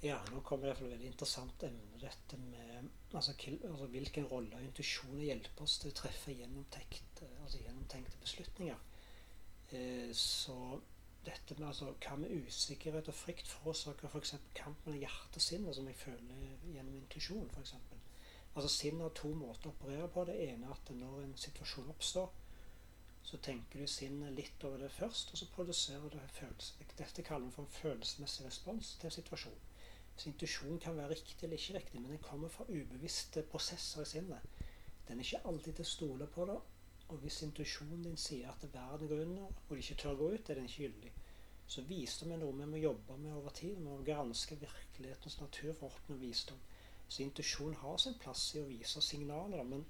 Ja, nå kommer det et veldig interessant emne, dette med altså, altså, hvilken rolle intuisjoner hjelper oss til å treffe gjennomtenkte, altså, gjennomtenkte beslutninger. Eh, så dette med altså, hva med usikkerhet og frykt forårsaker f.eks. kamp mellom hjerte og sinne, som jeg føler gjennom intuisjon, f.eks. Altså, sinn har to måter å operere på. Det ene er at når en situasjon oppstår, så tenker du sinnet litt over det først, og så produserer du følelse. Dette kaller vi for en følelsesmessig respons til en situasjon. Så intuisjon kan være riktig eller ikke riktig, men den kommer fra ubevisste prosesser i sinnet. Den er ikke alltid til å stole på da, Og hvis intuisjonen din sier at verden går under, og du ikke tør å gå ut, er den ikke gyldig. Så visdom er noe vi må jobbe med over tid. Vi må granske virkelighetens natur for å oppnå visdom. Så intuisjon har sin plass i å vise signaler, men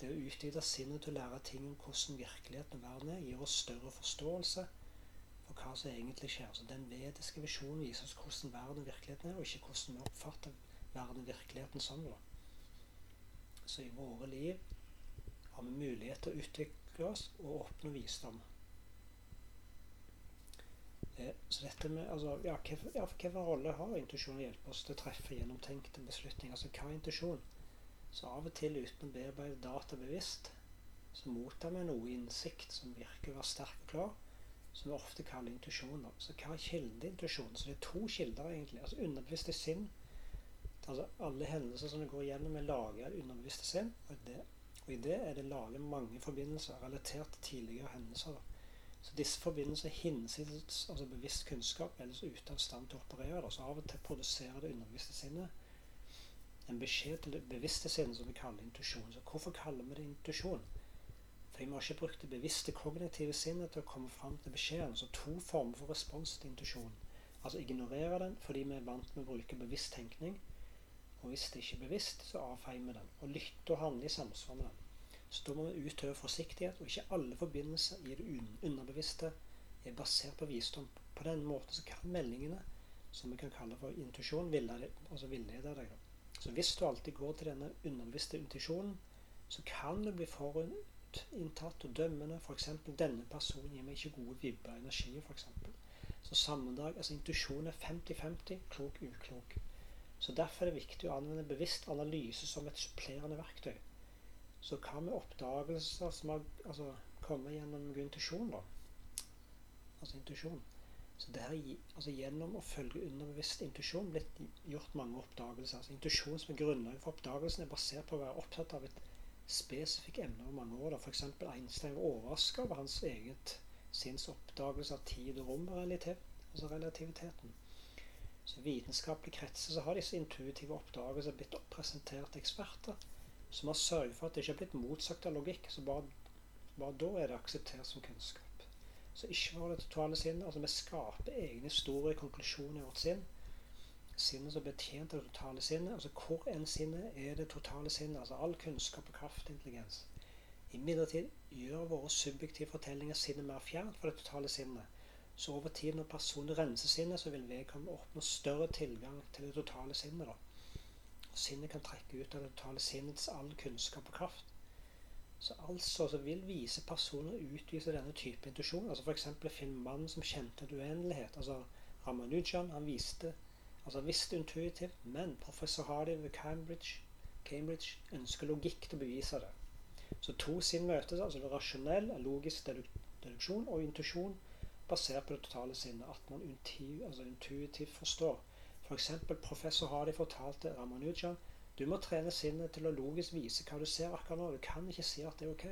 det å utvide sinnet til å lære ting om hvordan virkeligheten og verden er, gir oss større forståelse for hva som egentlig skjer. Så Den vediske visjonen viser oss hvordan verden og virkeligheten er, og ikke hvordan vi oppfatter verden og virkeligheten som Da. Så i våre liv har vi mulighet til å utvikle oss og oppnå visdom. Eh, så dette med, altså, ja, Hvilken rolle har intuisjon å hjelpe oss til å treffe gjennomtenkte beslutninger? Altså, Hva er intuisjon? Så av og til uten å bearbeide data bevisst, så mottar vi noe innsikt som virker å være sterk og klar, som vi ofte kaller intuisjon. Så hva er kildeintuisjon? Så det er to kilder, egentlig. Altså underbevisste sinn. Altså alle hendelser som du går gjennom, er laget av underbevisste sinn. Og, det, og, i det er det laget mange forbindelser relatert til tidligere hendelser. Så disse forbindelsene hinsides altså bevisst kunnskap, ellers ute av stand til å operere. Da. Så av og til produserer det underbevisste sinnet en beskjed til det bevisste sinnet som vi kaller intuisjon. Så hvorfor kaller vi det intuisjon? For vi har ikke brukt det bevisste kognitive sinnet til å komme fram til beskjeden. Så to former for respons til intuisjon. Altså ignorere den fordi vi er vant med å bruke bevisst tenkning. Og hvis det ikke er bevisst, så avfeier vi den. Og lytte og handle i samsvar med den. Så da må vi utøve forsiktighet, og ikke alle forbindelser i det underbevisste er basert på visdom. På den måten så kan meldingene, som vi kan kalle for intuisjon, altså villede deg. Så hvis du alltid går til denne underbevisste intuisjonen, så kan du bli forut inntatt og dømmende. F.eks. 'Denne personen gir meg ikke gode vibber og for eksempel. Så sammendrag, altså intuisjon er 50-50, klok-uklok. Så Derfor er det viktig å anvende bevisst analyse som et supplerende verktøy. Så hva med oppdagelser som har altså, kommet gjennom intuisjon, da? Altså intuisjon. Så det her, altså Gjennom å følge underbevisst intuisjon blitt gjort mange oppdagelser. Altså Intuisjon som er grunnlaget for oppdagelsen, er basert på å være opptatt av et spesifikke emner over mange år. F.eks. Einstein var overraska over hans eget sinns oppdagelse av tid og rom, altså relativiteten. Så I vitenskapelige kretser så har disse intuitive oppdagelser blitt presentert eksperter som har sørget for at det ikke har blitt motsagt av logikk. Så bare, bare da er det akseptert som kunnskap. Så ikke var det totale sinnet. Altså vi skaper egne store konklusjoner i vårt sinn sinnet som betjent av det totale sinnet. Altså hvor enn sinnet er det totale sinnet. Altså all kunnskap og kraft og intelligens. Imidlertid gjør våre subjektive fortellinger sinnet mer fjernt fra det totale sinnet. Så over tid, når personen renser sinnet, så vil vedkommende oppnå større tilgang til det totale sinnet. da. Og Sinnet kan trekke ut av det totale sinnets all kunnskap og kraft. Så altså så vil vise personer utvise denne type intuisjon. Altså F.eks. finne mannen som kjente en uendelighet. Altså Ramanujan han viste Altså visst intuitivt, men professor Hardy ved Cambridge, Cambridge ønsker logikk til å bevise det. Så to sinn møtes, altså det rasjonell, logisk deduksjon og intuisjon basert på det totale sinnet. At man intuitivt, altså intuitivt forstår. F.eks. For professor Hardy fortalte Ramanujan du må trene sinnet til å logisk vise hva du ser akkurat nå. Du kan ikke si at det er ok.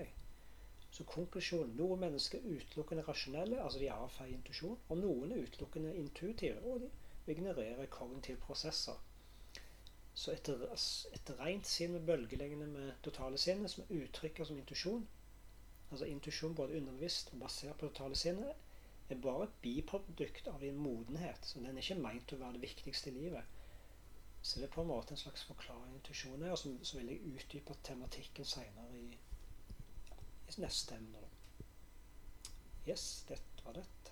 Så konklusjonen noen mennesker er utelukkende rasjonelle, altså de avfeier intuisjon, og noen er utelukkende intuitive. og de ignorerer kognitive prosesser. Så et, et rent sinn med bølgelengde med totale sinnet, som er uttrykker som intuisjon, altså intuisjon både underbevisst og basert på totale sinnet, er bare et biprodukt av din modenhet. Så den er ikke meint å være det viktigste i livet. Så det er på en måte en slags forklaring intuisjon er, og så, vil jeg utdype tematikken seinere i, i, neste emne. Yes, dette var dette.